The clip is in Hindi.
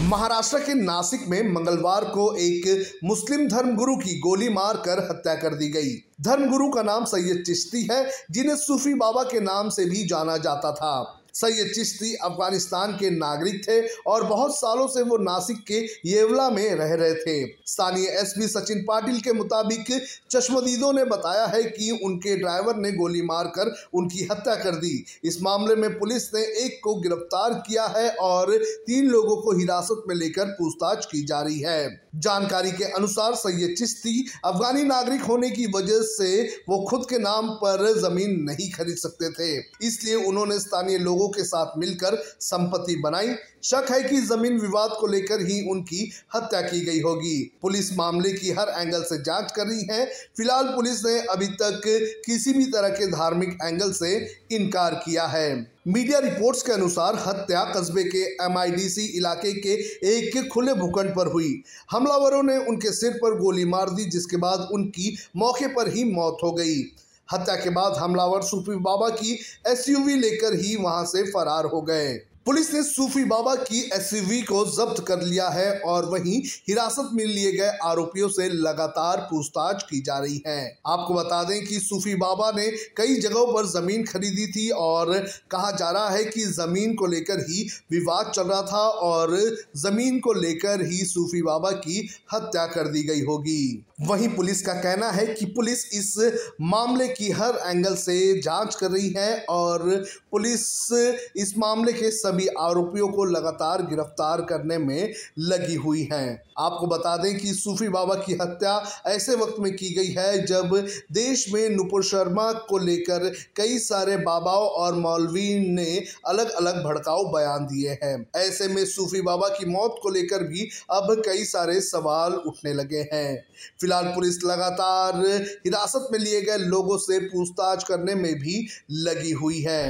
महाराष्ट्र के नासिक में मंगलवार को एक मुस्लिम धर्मगुरु की गोली मारकर हत्या कर दी गई। धर्मगुरु का नाम सैयद चिश्ती है, जिन्हें सूफी बाबा के नाम से भी जाना जाता था। सैयद चिश्ती अफ़गानिस्तान के नागरिक थे और बहुत सालों से वो नासिक के येवला में रह रहे थे। स्थानीय एसपी सचिन पाटिल के मुताबिक चश्मदीदों ने बताया है कि उनके ड्राइवर ने गोली मारकर उनकी हत्या कर दी। इस मामले में पुलिस ने एक को गिरफ़्तार किया है और तीन लोगों को हिरासत में लेकर पूछताछ की जा रही है। जानकारी के अनुसार सैयद चिश्ती अफगानी नागरिक होने की वजह से वो खुद के नाम पर ज़मीन नहीं खरीद सकते थे। इसलिए उन्होंने स्थानीय लोगों लोगों के साथ मिलकर संपत्ति बनाई। शक है कि ज़मीन विवाद को लेकर ही उनकी हत्या की गई होगी। पुलिस मामले की हर एंगल से जाँच कर रही है। फ़िलहाल पुलिस ने अभी तक किसी भी तरह के धार्मिक एंगल से इनकार किया है। मीडिया रिपोर्ट्स के अनुसार हत्या कस्बे के एमआईडीसी इलाके के एक खुले भूखंड पर हुई। हमलावरों ने उनके सिर पर गोली मार दी, जिसके बाद उनकी मौके पर ही मौत हो गई। हत्या के बाद हमलावर सूफी बाबा की एसयूवी लेकर ही वहाँ से फरार हो गए। पुलिस ने सूफी बाबा की एसयूवी को जब्त कर लिया है और वहीं हिरासत में लिए गए आरोपियों से लगातार पूछताछ की जा रही है। आपको बता दें कि सूफी बाबा ने कई जगहों पर ज़मीन खरीदी थी और कहा जा रहा है कि ज़मीन को लेकर ही विवाद चल रहा था और ज़मीन को लेकर ही सूफी बाबा की हत्या कर दी गई होगी। वहीं पुलिस का कहना है कि पुलिस इस मामले की हर एंगल से जाँच कर रही है और पुलिस इस मामले के सभी आरोपियों को लगातार गिरफ़्तार करने में लगी हुई है। आपको बता दें कि सूफी बाबा की हत्या ऐसे वक्त में की गई है जब देश में नुपुर शर्मा को लेकर कई सारे बाबाओं और मौलवी ने अलग अलग भड़काऊ बयान दिए हैं। ऐसे में सूफी बाबा की मौत को लेकर भी अब कई सारे सवाल उठने लगे हैं। फ़िलहाल पुलिस लगातार हिरासत में लिए गए लोगों से पूछताछ करने में भी लगी हुई है।